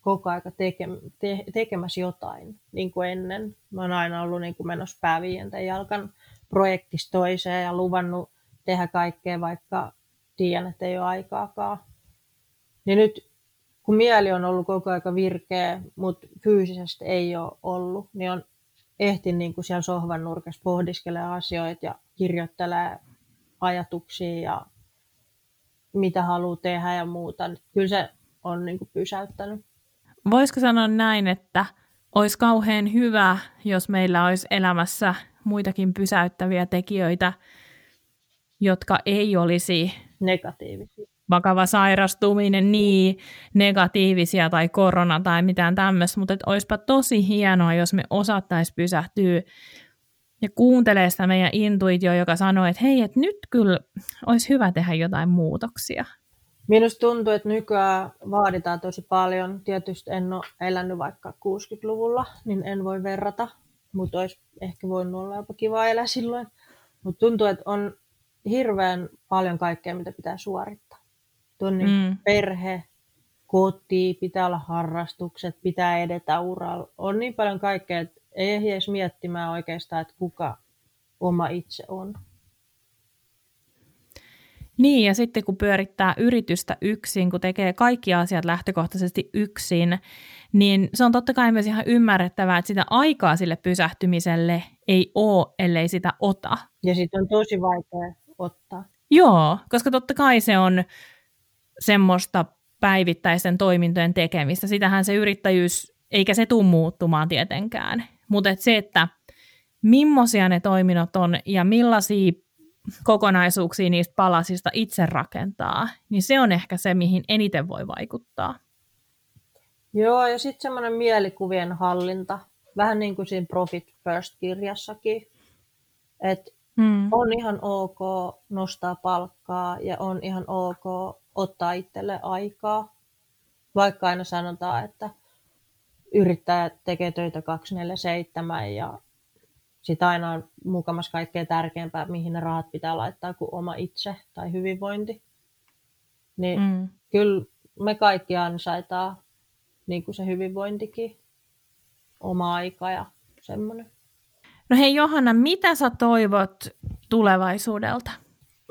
koko aika teke, te, tekemässä jotain, niin kuin ennen. Mä oon aina ollut niin kuin menossa pääviienten jalkan projektista toiseen ja luvannut tehdä kaikkea, vaikka tiedän, että ei ole aikaakaan. Niin nyt kun mieli on ollut koko aika virkeä, mutta fyysisesti ei ole ollut, niin on ehtin niin kuin siellä sohvan nurkassa pohdiskelemaan asioita ja kirjoittelee ajatuksia ja mitä haluaa tehdä ja muuta. Kyllä se on niin kuin pysäyttänyt voisiko sanoa näin, että olisi kauhean hyvä, jos meillä olisi elämässä muitakin pysäyttäviä tekijöitä, jotka ei olisi negatiivisia. Vakava sairastuminen, niin negatiivisia tai korona tai mitään tämmöistä, mutta olisipa tosi hienoa, jos me osattaisiin pysähtyä ja kuuntelee sitä meidän intuitio, joka sanoo, että hei, että nyt kyllä olisi hyvä tehdä jotain muutoksia. Minusta tuntuu, että nykyään vaaditaan tosi paljon. Tietysti en ole elänyt vaikka 60-luvulla, niin en voi verrata, mutta olisi ehkä voinut olla jopa kiva elää silloin. Mutta tuntuu, että on hirveän paljon kaikkea, mitä pitää suorittaa. Tuonne mm. perhe, koti, pitää olla harrastukset, pitää edetä uralla. On niin paljon kaikkea, että ei ehdi edes miettimään oikeastaan, että kuka oma itse on. Niin, ja sitten kun pyörittää yritystä yksin, kun tekee kaikki asiat lähtökohtaisesti yksin, niin se on totta kai myös ihan ymmärrettävää, että sitä aikaa sille pysähtymiselle ei ole, ellei sitä ota. Ja sitten on tosi vaikea ottaa. Joo, koska totta kai se on semmoista päivittäisten toimintojen tekemistä. Sitähän se yrittäjyys, eikä se tule muuttumaan tietenkään. Mutta et se, että millaisia ne toiminnot on ja millaisia kokonaisuuksia niistä palasista itse rakentaa, niin se on ehkä se, mihin eniten voi vaikuttaa. Joo, ja sitten semmoinen mielikuvien hallinta, vähän niin kuin siinä Profit First-kirjassakin, että hmm. on ihan ok nostaa palkkaa ja on ihan ok ottaa itselle aikaa, vaikka aina sanotaan, että yrittäjät tekee töitä 247 ja sitä aina on mukamassa kaikkein tärkeämpää, mihin ne rahat pitää laittaa kuin oma itse tai hyvinvointi. Niin mm. kyllä me kaikki ansaitaan niin kuin se hyvinvointikin, oma aika ja semmoinen. No hei Johanna, mitä sä toivot tulevaisuudelta?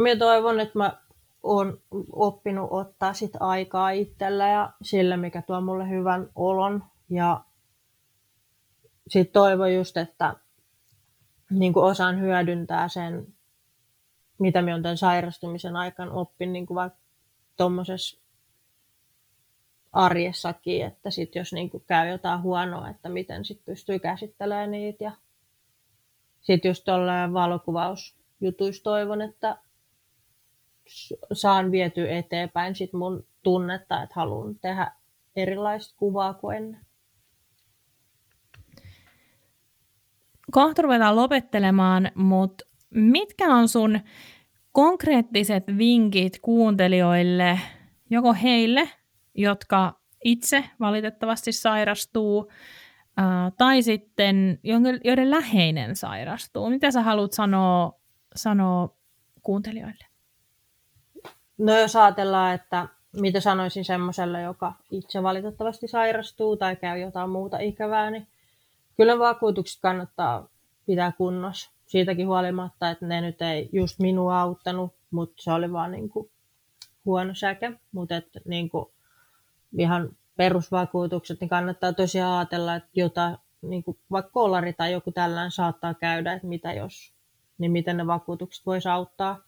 Mä toivon, että mä oon oppinut ottaa sit aikaa itsellä ja sille, mikä tuo mulle hyvän olon. Ja sitten toivon just, että niin osaan hyödyntää sen, mitä minä olen tämän sairastumisen aikana oppin niin vaikka tuommoisessa arjessakin, että sit jos niin käy jotain huonoa, että miten sit pystyy käsittelemään niitä. Ja sitten just tuolla valokuvausjutuissa toivon, että saan viety eteenpäin sit mun tunnetta, että haluan tehdä erilaista kuvaa kuin ennen. kohta ruvetaan lopettelemaan, mutta mitkä on sun konkreettiset vinkit kuuntelijoille, joko heille, jotka itse valitettavasti sairastuu, tai sitten joiden läheinen sairastuu? Mitä sä haluat sanoa, sanoa kuuntelijoille? No jos ajatellaan, että mitä sanoisin semmoiselle, joka itse valitettavasti sairastuu tai käy jotain muuta ikävää, niin kyllä vakuutukset kannattaa pitää kunnossa. Siitäkin huolimatta, että ne nyt ei just minua auttanut, mutta se oli vaan niin kuin huono säke. Mutta niin kuin ihan perusvakuutukset, niin kannattaa tosiaan ajatella, että jotain, niin kuin vaikka kolari tai joku tällainen saattaa käydä, että mitä jos, niin miten ne vakuutukset voisi auttaa.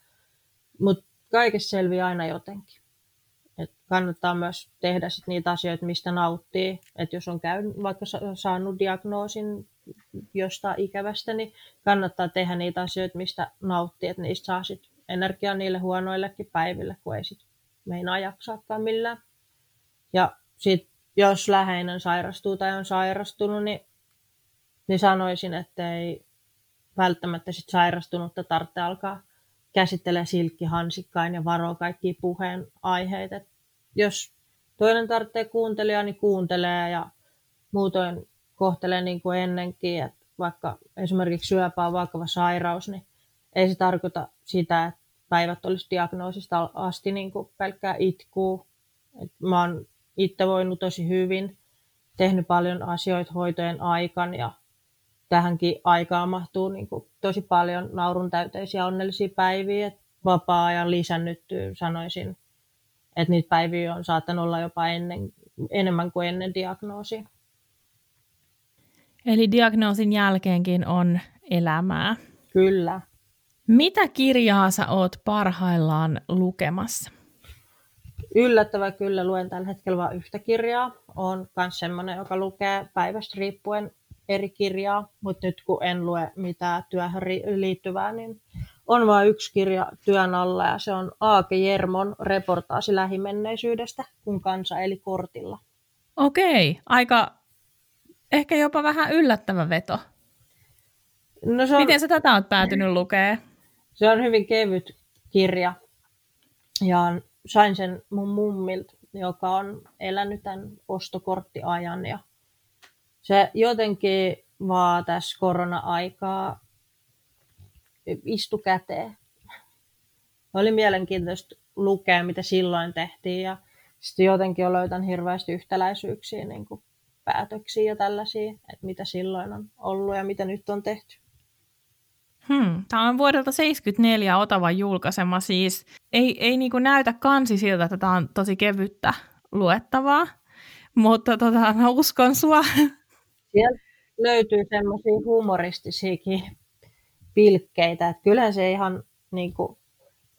Mutta kaikessa selviää aina jotenkin. Et kannattaa myös tehdä sit niitä asioita, mistä nauttii. Et jos on käynyt, vaikka saanut diagnoosin jostain ikävästä, niin kannattaa tehdä niitä asioita, mistä nauttii, että niistä saa sit energiaa niille huonoillekin päiville, kun ei sit meinaa jaksaakaan millään. Ja sit, jos läheinen sairastuu tai on sairastunut, niin, niin sanoisin, että ei välttämättä sit sairastunutta tarvitse alkaa käsittelee silkkihansikkain ja varoo kaikki puheen aiheita. jos toinen tarvitsee kuuntelijaa, niin kuuntelee ja muutoin kohtelee niin kuin ennenkin, että vaikka esimerkiksi syöpä on vakava sairaus, niin ei se tarkoita sitä, että päivät olisi diagnoosista asti niin kuin pelkkää itkuu. Et mä oon itse voinut tosi hyvin, tehnyt paljon asioita hoitojen aikan ja tähänkin aikaan mahtuu niin kuin tosi paljon naurun täyteisiä onnellisia päiviä. Vapaa-ajan lisännyt sanoisin, että niitä päiviä on saattanut olla jopa ennen, enemmän kuin ennen diagnoosia. Eli diagnoosin jälkeenkin on elämää. Kyllä. Mitä kirjaa sä oot parhaillaan lukemassa? Yllättävä kyllä luen tällä hetkellä vain yhtä kirjaa. Olen myös sellainen, joka lukee päivästä riippuen eri kirjaa, mutta nyt kun en lue mitään työhön liittyvää, niin on vain yksi kirja työn alla ja se on Aake Jermon reportaasi lähimenneisyydestä, kun kansa eli kortilla. Okei, aika ehkä jopa vähän yllättävä veto. No se on, Miten sä tätä oot päätynyt lukea? Se on hyvin kevyt kirja ja sain sen mun mummilta, joka on elänyt tämän ostokorttiajan ja se jotenkin vaan tässä korona-aikaa istu käteen. Oli mielenkiintoista lukea, mitä silloin tehtiin ja sitten jotenkin löytän hirveästi yhtäläisyyksiä niin kuin päätöksiä ja tällaisia, että mitä silloin on ollut ja mitä nyt on tehty. Hmm. Tämä on vuodelta 74 Otavan julkaisema siis. Ei, ei niinku näytä kansi siltä, että tämä on tosi kevyttä luettavaa, mutta tota, mä uskon sua. Sieltä löytyy semmoisia humoristisiakin pilkkeitä. Että kyllähän se ihan niinku,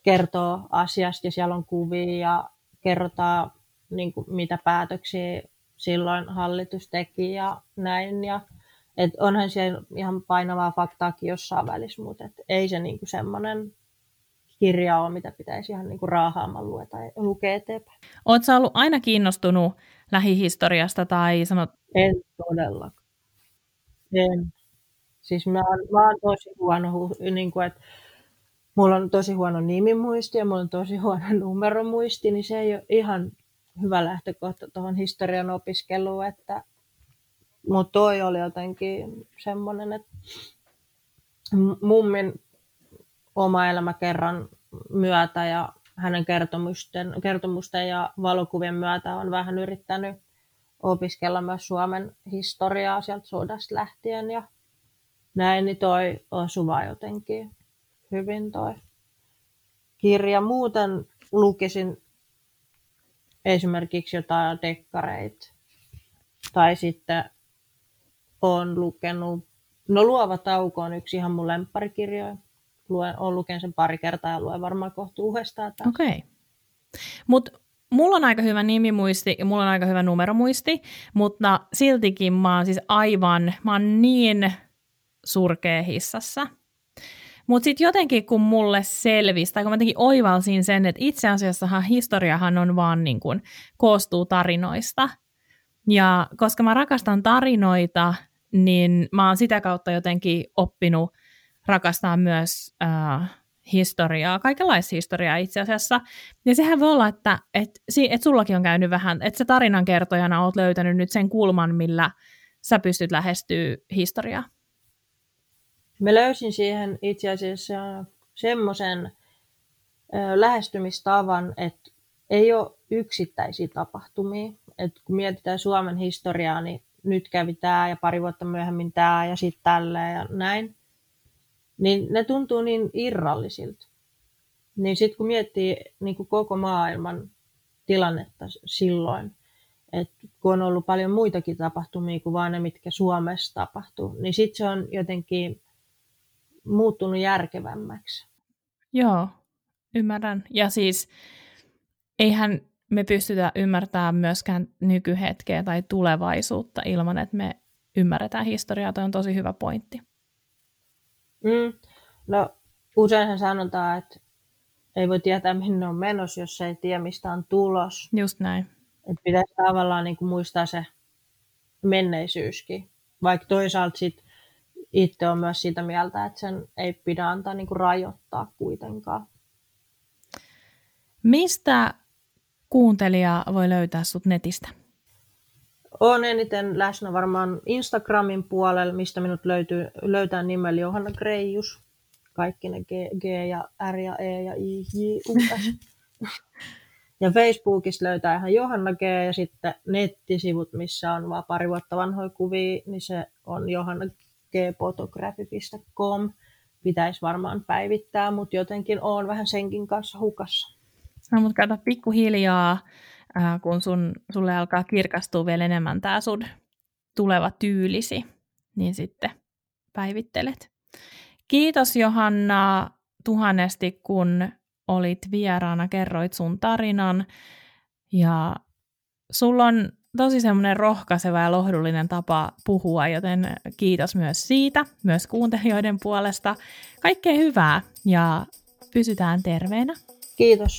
kertoo asiasta ja siellä on kuvia ja kerrotaan niinku, mitä päätöksiä silloin hallitus teki ja näin. Ja, et onhan siellä ihan painavaa faktaakin jossain välissä, mutta et ei se niinku semmoinen kirja ole, mitä pitäisi ihan niinku raahaamaan lueta, lukea eteenpäin. Oletko ollut aina kiinnostunut lähihistoriasta tai sanot... En todella. En. Siis mä oon, mä oon tosi huono, niin kuin, että mulla on tosi huono nimimuisti ja mulla on tosi huono numeromuisti, niin se ei ole ihan hyvä lähtökohta tuohon historian opiskeluun, että mutta toi oli jotenkin semmoinen, että mummin oma elämä kerran myötä ja hänen kertomusten, kertomusten ja valokuvien myötä on vähän yrittänyt opiskella myös Suomen historiaa sieltä sodasta lähtien ja näin, niin toi osuva jotenkin hyvin toi kirja. Muuten lukisin esimerkiksi jotain dekkareita tai sitten olen lukenut, no Luova tauko on yksi ihan mun lempparikirjoja. Luen, olen lukenut sen pari kertaa ja luen varmaan kohta uudestaan. Okei. Okay. Mutta mulla on aika hyvä nimimuisti ja mulla on aika hyvä numeromuisti, mutta siltikin mä oon siis aivan, mä oon niin surkea hissassa. Mutta sitten jotenkin kun mulle selvisi, tai kun mä jotenkin oivalsin sen, että itse asiassa historiahan on vaan niin kuin, koostuu tarinoista. Ja koska mä rakastan tarinoita, niin mä oon sitä kautta jotenkin oppinut rakastaa myös äh, historiaa, kaikenlaista historiaa itse asiassa. Ja sehän voi olla, että et, et sullakin on käynyt vähän, että sä tarinankertojana oot löytänyt nyt sen kulman, millä sä pystyt lähestyä historiaa. Mä löysin siihen itse asiassa semmoisen lähestymistavan, että ei ole yksittäisiä tapahtumia. Et kun mietitään Suomen historiaa, niin nyt kävi tämä ja pari vuotta myöhemmin tämä ja sitten tällä ja näin. Niin ne tuntuu niin irrallisilta. Niin sitten kun miettii niin kuin koko maailman tilannetta silloin, että kun on ollut paljon muitakin tapahtumia kuin vain ne, mitkä Suomessa tapahtuu, niin sitten se on jotenkin muuttunut järkevämmäksi. Joo, ymmärrän. Ja siis eihän me pystytä ymmärtämään myöskään nykyhetkeä tai tulevaisuutta ilman, että me ymmärretään historiaa. Tuo on tosi hyvä pointti. Mm. No, useinhan sanotaan, että ei voi tietää, minne on menossa, jos ei tiedä, mistä on tulos. Just näin. Että pitäisi tavallaan niin kuin muistaa se menneisyyskin. Vaikka toisaalta sit itse on myös sitä mieltä, että sen ei pidä antaa niin kuin rajoittaa kuitenkaan. Mistä kuuntelija voi löytää sut netistä? Olen eniten läsnä varmaan Instagramin puolella, mistä minut löytyy, löytää nimellä Johanna Greijus. Kaikki ne G, G ja R ja E ja I, J, U, S. ja Facebookista löytää ihan Johanna G ja sitten nettisivut, missä on vain pari vuotta vanhoja kuvia, niin se on johannagphotography.com. Pitäisi varmaan päivittää, mutta jotenkin on vähän senkin kanssa hukassa. No, mutta kato pikkuhiljaa, kun sun, sulle alkaa kirkastua vielä enemmän tämä sun tuleva tyylisi, niin sitten päivittelet. Kiitos Johanna tuhannesti, kun olit vieraana, kerroit sun tarinan. Ja sulla on tosi semmoinen rohkaiseva ja lohdullinen tapa puhua, joten kiitos myös siitä, myös kuuntelijoiden puolesta. Kaikkea hyvää ja pysytään terveenä. Kiitos.